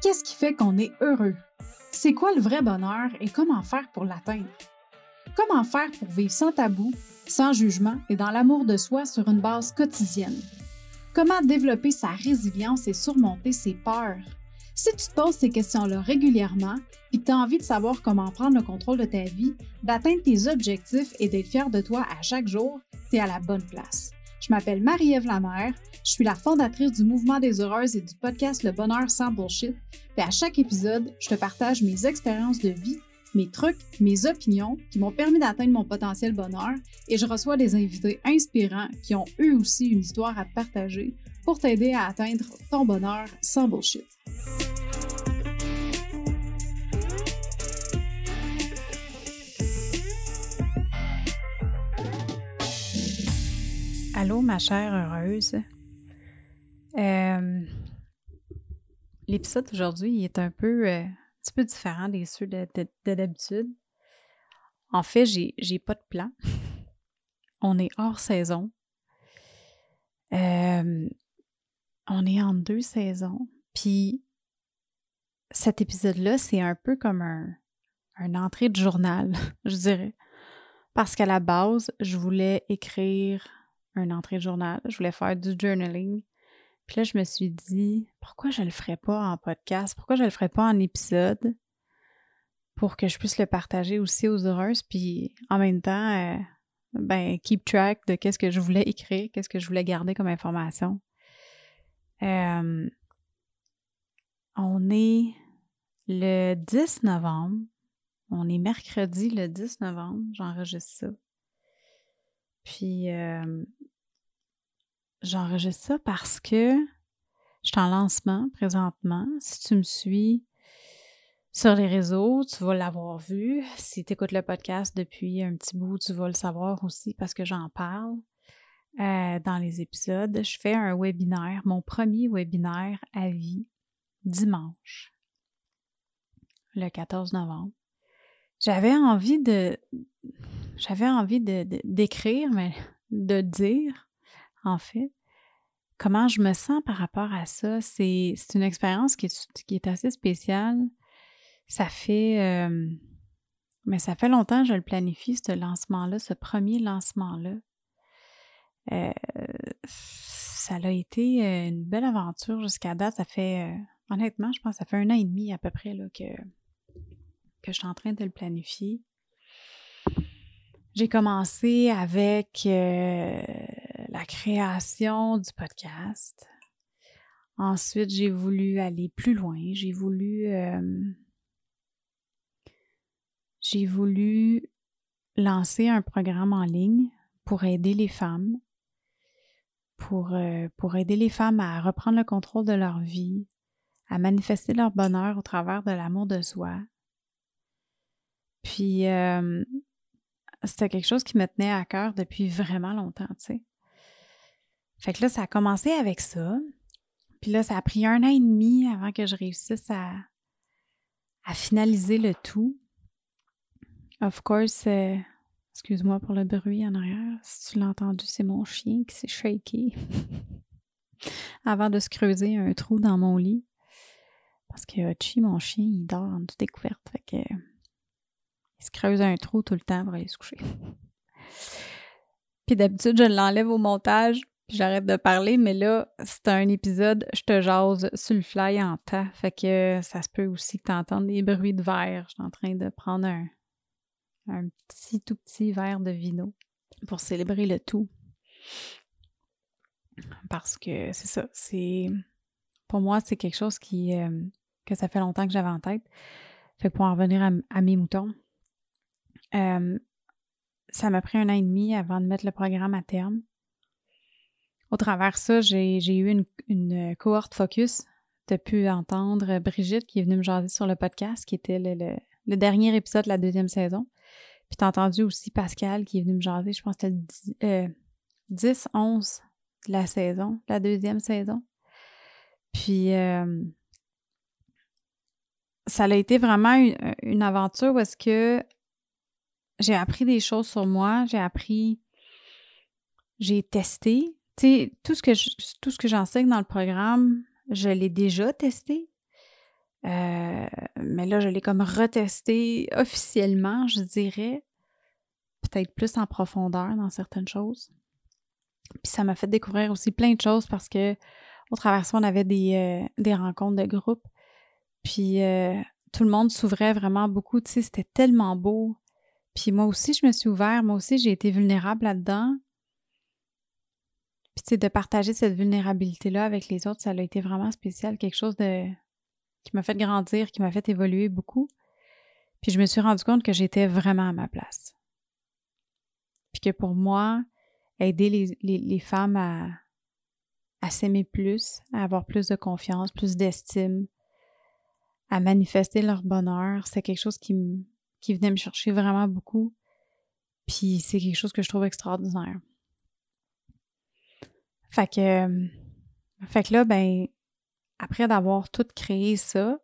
Qu'est-ce qui fait qu'on est heureux? C'est quoi le vrai bonheur et comment faire pour l'atteindre? Comment faire pour vivre sans tabou, sans jugement et dans l'amour de soi sur une base quotidienne? Comment développer sa résilience et surmonter ses peurs? Si tu te poses ces questions-là régulièrement et que tu as envie de savoir comment prendre le contrôle de ta vie, d'atteindre tes objectifs et d'être fier de toi à chaque jour, tu es à la bonne place. Je m'appelle Marie-Ève Lamère, je suis la fondatrice du Mouvement des Heureuses et du podcast Le Bonheur sans Bullshit. Et à chaque épisode, je te partage mes expériences de vie, mes trucs, mes opinions qui m'ont permis d'atteindre mon potentiel bonheur et je reçois des invités inspirants qui ont eux aussi une histoire à te partager pour t'aider à atteindre ton bonheur sans bullshit. Allô, ma chère heureuse. Euh, l'épisode d'aujourd'hui est un peu, euh, un petit peu différent des ceux de, d'habitude. En fait, j'ai, j'ai pas de plan. On est hors saison. Euh, on est en deux saisons. Puis cet épisode-là, c'est un peu comme un, un entrée de journal, je dirais. Parce qu'à la base, je voulais écrire un entrée de journal. Je voulais faire du journaling. Puis là, je me suis dit, pourquoi je le ferais pas en podcast? Pourquoi je le ferais pas en épisode? Pour que je puisse le partager aussi aux heureuses. Puis en même temps, euh, ben, keep track de qu'est-ce que je voulais écrire, qu'est-ce que je voulais garder comme information. Euh, on est le 10 novembre. On est mercredi le 10 novembre. J'enregistre ça. Puis, euh, j'enregistre ça parce que je suis en lancement présentement. Si tu me suis sur les réseaux, tu vas l'avoir vu. Si tu écoutes le podcast depuis un petit bout, tu vas le savoir aussi parce que j'en parle euh, dans les épisodes. Je fais un webinaire, mon premier webinaire à vie, dimanche, le 14 novembre. J'avais envie de. J'avais envie de, d'écrire, mais de dire en fait. Comment je me sens par rapport à ça? C'est une expérience qui est, assez spéciale. Ça fait... Euh, mais ça fait longtemps que je le planifie, ce lancement-là, ce premier lancement-là. Euh, ça a été euh, une belle aventure jusqu'à date. Ça fait, honnêtement, je pense que ça fait un an et demi à peu près là, que, que je suis en train de le planifier. J'ai commencé avec la création du podcast. Ensuite, j'ai voulu aller plus loin. J'ai voulu. Euh, j'ai voulu lancer un programme en ligne pour aider les femmes, pour, euh, pour aider les femmes à reprendre le contrôle de leur vie, à manifester leur bonheur au travers de l'amour de soi. Puis, euh, c'était quelque chose qui me tenait à cœur depuis vraiment longtemps, tu sais. Fait que là, ça a commencé avec ça. Puis là, ça a pris un an et demi avant que je réussisse à, finaliser le tout. Of course, euh, excuse-moi pour le bruit en arrière. Si tu l'as entendu, c'est mon chien qui s'est shaké avant de se creuser un trou dans mon lit. Parce que Hachi, mon chien, il dort en toute découverte. Fait que il se creuse un trou tout le temps pour aller se coucher. Puis d'habitude, je l'enlève au montage j'arrête de parler, mais là, c'est un épisode, je te jase sur le fly en tas. Fait que ça se peut aussi que tu entendes des bruits de verre. Je suis en train de prendre un, un petit, tout petit verre de vino pour célébrer le tout. Parce que c'est ça, c'est. Pour moi, c'est quelque chose qui, euh, que ça fait longtemps que j'avais en tête. Fait que pour en revenir à, mes moutons, euh, ça m'a pris un an et demi avant de mettre le programme à terme. Au travers de ça, j'ai eu une, une, cohorte focus. Tu as pu entendre Brigitte qui est venue me jaser sur le podcast, qui était le, dernier épisode de la deuxième saison. Puis tu as entendu aussi Pascal qui est venu me jaser, je pense que c'était 10, 11 de la saison, la deuxième saison. Puis euh, ça a été vraiment une, une aventure où est-ce que j'ai appris des choses sur moi, j'ai appris, j'ai testé, sais, tout ce que j'enseigne dans le programme, je l'ai déjà testé. Euh, mais là, je l'ai comme retesté officiellement, je dirais. Peut-être plus en profondeur dans certaines choses. Puis ça m'a fait découvrir aussi plein de choses parce que au travers ça, on avait des, euh, des rencontres de groupe. Puis euh, tout le monde s'ouvrait vraiment beaucoup. Tu sais, c'était tellement beau. Puis moi aussi, je me suis ouvert. Moi aussi, j'ai été vulnérable là-dedans. Sais, de partager cette vulnérabilité-là avec les autres, ça a été vraiment spécial. Quelque chose de qui m'a fait grandir, qui m'a fait évoluer beaucoup. Puis je me suis rendu compte que j'étais vraiment à ma place. Puis que pour moi, aider les, femmes à, à s'aimer plus, à avoir plus de confiance, plus d'estime, à manifester leur bonheur, c'est quelque chose qui, qui venait me chercher vraiment beaucoup. Puis c'est quelque chose que je trouve extraordinaire. Fait que, fait que là, ben, après d'avoir tout créé ça,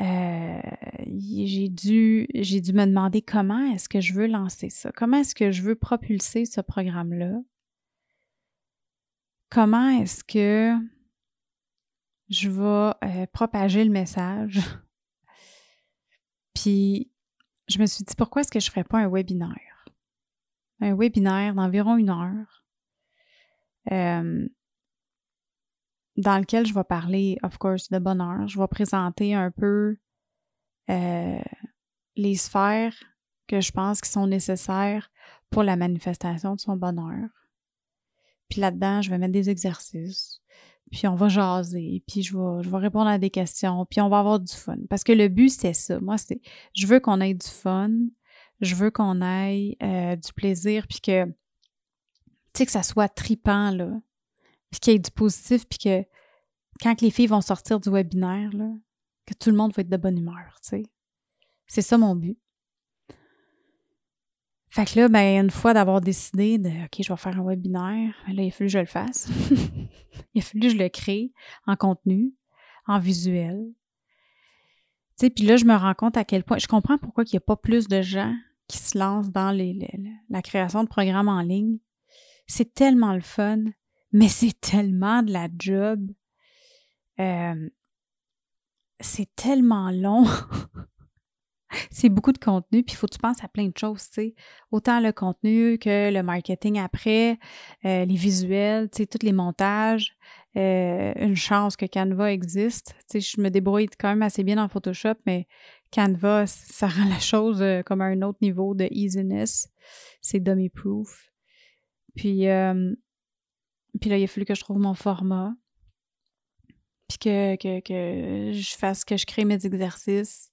euh, j'ai dû, j'ai dû me demander comment est-ce que je veux lancer ça, comment est-ce que je veux propulser ce programme-là, comment est-ce que je vais euh, propager le message? Puis je me suis dit pourquoi est-ce que je ne ferais pas un webinaire, un webinaire d'environ une heure. Euh, dans lequel je vais parler, of course, de bonheur. Je vais présenter un peu euh, les sphères que je pense qui sont nécessaires pour la manifestation de son bonheur. Puis là-dedans, je vais mettre des exercices. Puis on va jaser, puis je vais, je vais répondre à des questions, puis on va avoir du fun. Parce que le but, c'est ça. Moi, c'est je veux qu'on ait du fun, je veux qu'on ait euh, du plaisir, puis que, tu sais, que ça soit tripant, là puis qu'il y ait du positif, puis que quand les filles vont sortir du webinaire, là, que tout le monde va être de bonne humeur, tu sais. C'est ça mon but. Fait que là, ben, une fois d'avoir décidé de OK, je vais faire un webinaire, là, il a fallu que je le fasse. il a fallu que je le crée en contenu, en visuel. Tu sais, puis là, je me rends compte à quel point. Je comprends pourquoi il n'y a pas plus de gens qui se lancent dans la création de programmes en ligne. C'est tellement le fun mais c'est tellement de la job. Euh, c'est tellement long. c'est beaucoup de contenu, puis il faut que tu penses à plein de choses, tu sais. Autant le contenu que le marketing après, euh, les visuels, tu sais, tous les montages. Euh, une chance que Canva existe. Tu sais, je me débrouille quand même assez bien dans Photoshop, mais Canva, ça rend la chose comme à un autre niveau de easiness. C'est dummy Puis, puis là, il a fallu que je trouve mon format. Puis que, que, que je fasse, que je crée mes exercices.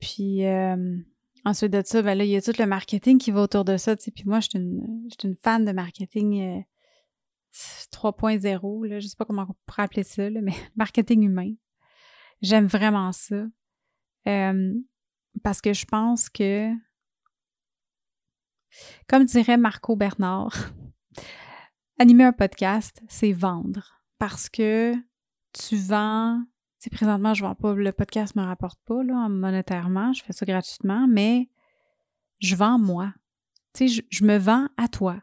Puis euh, ensuite de ça, ben là, il y a tout le marketing qui va autour de ça. Puis moi, je suis une, une, fan de marketing 3.0. Euh, là, je sais pas comment on pourrait appeler ça, là, mais marketing humain. J'aime vraiment ça. Euh, parce que je pense que, comme dirait Marco Bernard, Animer un podcast, c'est vendre parce que tu vends. Tu présentement, je vends pas, le podcast me rapporte pas là, monétairement, je fais ça gratuitement, mais je vends moi. Tu sais, je, me vends à toi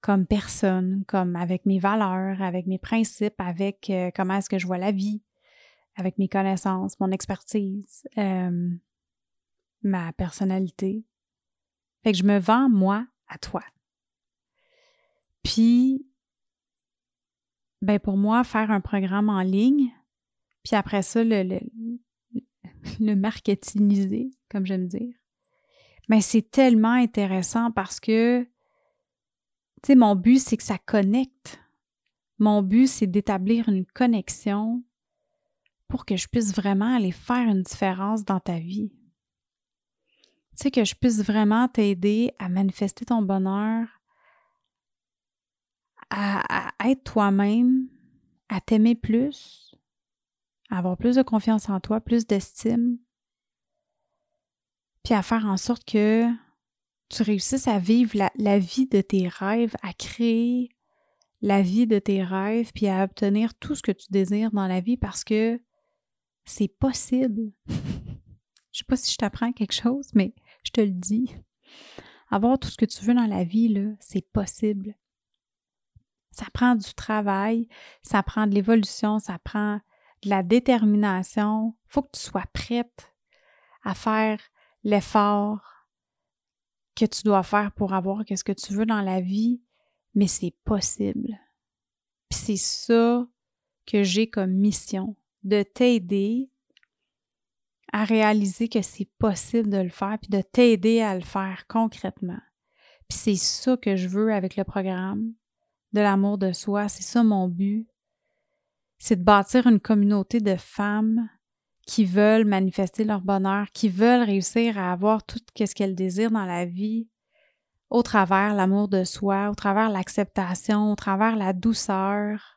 comme personne, comme avec mes valeurs, avec mes principes, avec euh, comment est-ce que je vois la vie, avec mes connaissances, mon expertise, euh, ma personnalité. Fait que je me vends moi à toi. Puis, ben pour moi, faire un programme en ligne, puis après ça, le, le, marketingiser, comme j'aime dire, mais ben, c'est tellement intéressant parce que, tu sais, mon but, c'est que ça connecte. Mon but, c'est d'établir une connexion pour que je puisse vraiment aller faire une différence dans ta vie. Tu sais, que je puisse vraiment t'aider à manifester ton bonheur, à, être toi-même, à t'aimer plus, à avoir plus de confiance en toi, plus d'estime, puis à faire en sorte que tu réussisses à vivre la, vie de tes rêves, à créer la vie de tes rêves, puis à obtenir tout ce que tu désires dans la vie parce que c'est possible. je sais pas si je t'apprends quelque chose, mais je te le dis. Avoir tout ce que tu veux dans la vie, c'est possible. Ça prend du travail, ça prend de l'évolution, ça prend de la détermination. Faut que tu sois prête à faire l'effort que tu dois faire pour avoir ce que tu veux dans la vie, mais c'est possible. Puis c'est ça que j'ai comme mission, de t'aider à réaliser que c'est possible de le faire, puis de t'aider à le faire concrètement. Puis c'est ça que je veux avec le programme de l'amour de soi, c'est ça mon but. C'est de bâtir une communauté de femmes qui veulent manifester leur bonheur, qui veulent réussir à avoir tout ce qu'elles désirent dans la vie au travers l'amour de soi, au travers l'acceptation, au travers la douceur.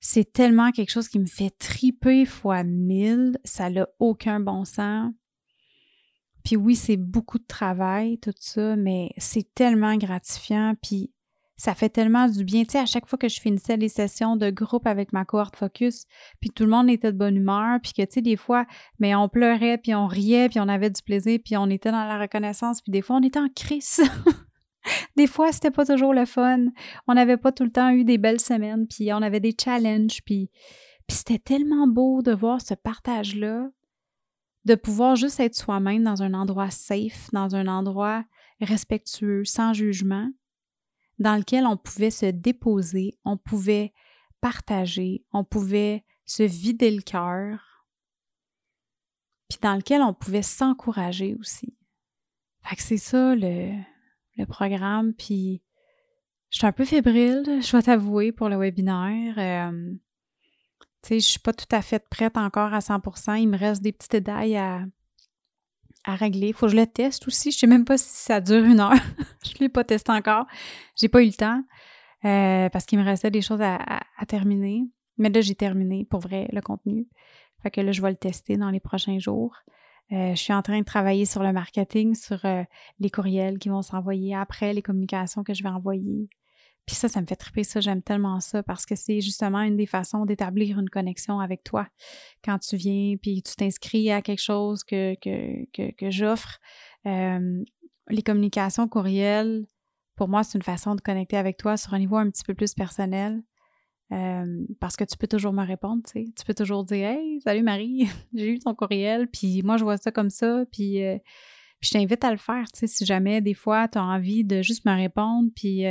C'est tellement quelque chose qui me fait triper fois mille, ça n'a aucun bon sens. Puis oui, c'est beaucoup de travail, tout ça, mais c'est tellement gratifiant, puis ça fait tellement du bien. Tu sais, à chaque fois que je finissais les sessions de groupe avec ma cohorte focus, puis tout le monde était de bonne humeur, puis que, tu sais, des fois, mais on pleurait, puis on riait, puis on avait du plaisir, puis on était dans la reconnaissance, puis des fois, on était en crise. des fois, c'était pas toujours le fun. On n'avait pas tout le temps eu des belles semaines, puis on avait des challenges, puis, c'était tellement beau de voir ce partage-là, de pouvoir juste être soi-même dans un endroit safe, dans un endroit respectueux, sans jugement dans lequel on pouvait se déposer, on pouvait partager, on pouvait se vider le cœur, puis dans lequel on pouvait s'encourager aussi. Fait que c'est ça le, programme, puis je suis un peu fébrile, je dois t'avouer, pour le webinaire. Euh, tu sais, je suis pas tout à fait prête encore à 100%. Il me reste des petits détails à, à régler. Faut que je le teste aussi. Je sais même pas si ça dure une heure. je ne l'ai pas testé encore. J'ai pas eu le temps euh, parce qu'il me restait des choses à, terminer. Mais là, j'ai terminé pour vrai le contenu. Fait que là, je vais le tester dans les prochains jours. Euh, je suis en train de travailler sur le marketing, sur euh, les courriels qui vont s'envoyer après, les communications que je vais envoyer. Puis ça, ça me fait triper ça, j'aime tellement ça parce que c'est justement une des façons d'établir une connexion avec toi. Quand tu viens, puis tu t'inscris à quelque chose que, que, que, j'offre, euh, les communications courriels, pour moi, c'est une façon de connecter avec toi sur un niveau un petit peu plus personnel. Euh, parce que tu peux toujours me répondre, tu sais. Tu peux toujours dire Hey, salut Marie, j'ai eu ton courriel, puis moi je vois ça comme ça, puis, euh, je t'invite à le faire, tu sais, si jamais des fois tu as envie de juste me répondre, puis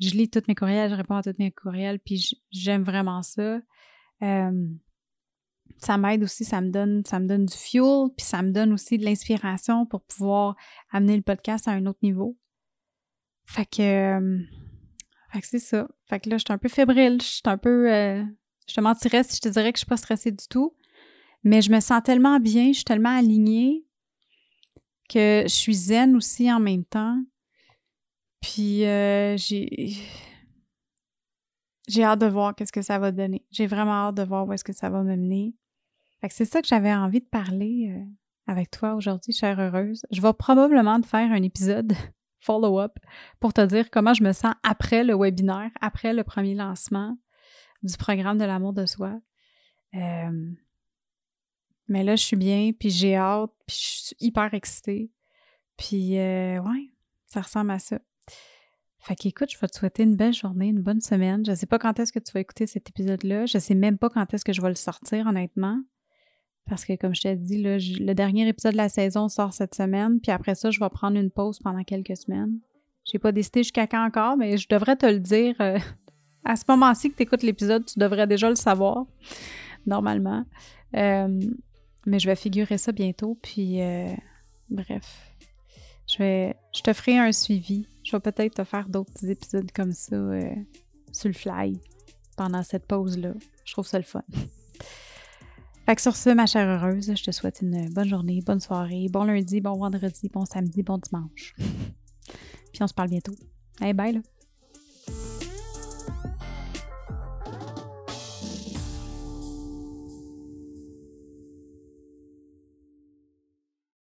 je lis toutes mes courriels, je réponds à toutes mes courriels, puis j'aime vraiment ça. ça m'aide aussi, ça me donne, ça me donne du fuel, puis ça me donne aussi de l'inspiration pour pouvoir amener le podcast à un autre niveau. Fait que, fait que c'est ça. Fait que là, je suis un peu fébrile, je suis un peu, euh, je te mentirais si je te dirais que je suis pas stressée du tout, mais je me sens tellement bien, je suis tellement alignée que je suis zen aussi en même temps. Puis euh, j'ai j'ai hâte de voir qu'est-ce que ça va donner. J'ai vraiment hâte de voir où est-ce que ça va me mener. Fait que c'est ça que j'avais envie de parler euh, avec toi aujourd'hui, chère heureuse. Je vais probablement te faire un épisode follow-up pour te dire comment je me sens après le webinaire, après le premier lancement du programme de l'amour de soi. Euh, mais là, je suis bien, puis j'ai hâte, puis je suis hyper excitée. Puis, ouais, ça ressemble à ça. Fait qu'écoute, je vais te souhaiter une belle journée, une bonne semaine. Je sais pas quand est-ce que tu vas écouter cet épisode-là. Je sais même pas quand est-ce que je vais le sortir, honnêtement. Parce que, comme je t'ai dit, le dernier épisode de la saison sort cette semaine. Puis après ça, je vais prendre une pause pendant quelques semaines. J'ai pas décidé jusqu'à quand encore, mais je devrais te le dire. Euh, à ce moment-ci que tu écoutes l'épisode, tu devrais déjà le savoir, normalement. Euh, mais je vais figurer ça bientôt. Puis, euh, bref, je, vais, je te ferai un suivi je vais peut-être te faire d'autres épisodes comme ça sur le fly pendant cette pause-là. Je trouve ça le fun. Fait que sur ce, ma chère heureuse, je te souhaite une bonne journée, bonne soirée, bon lundi, bon vendredi, bon samedi, bon dimanche. Puis on se parle bientôt. Allez, bye là!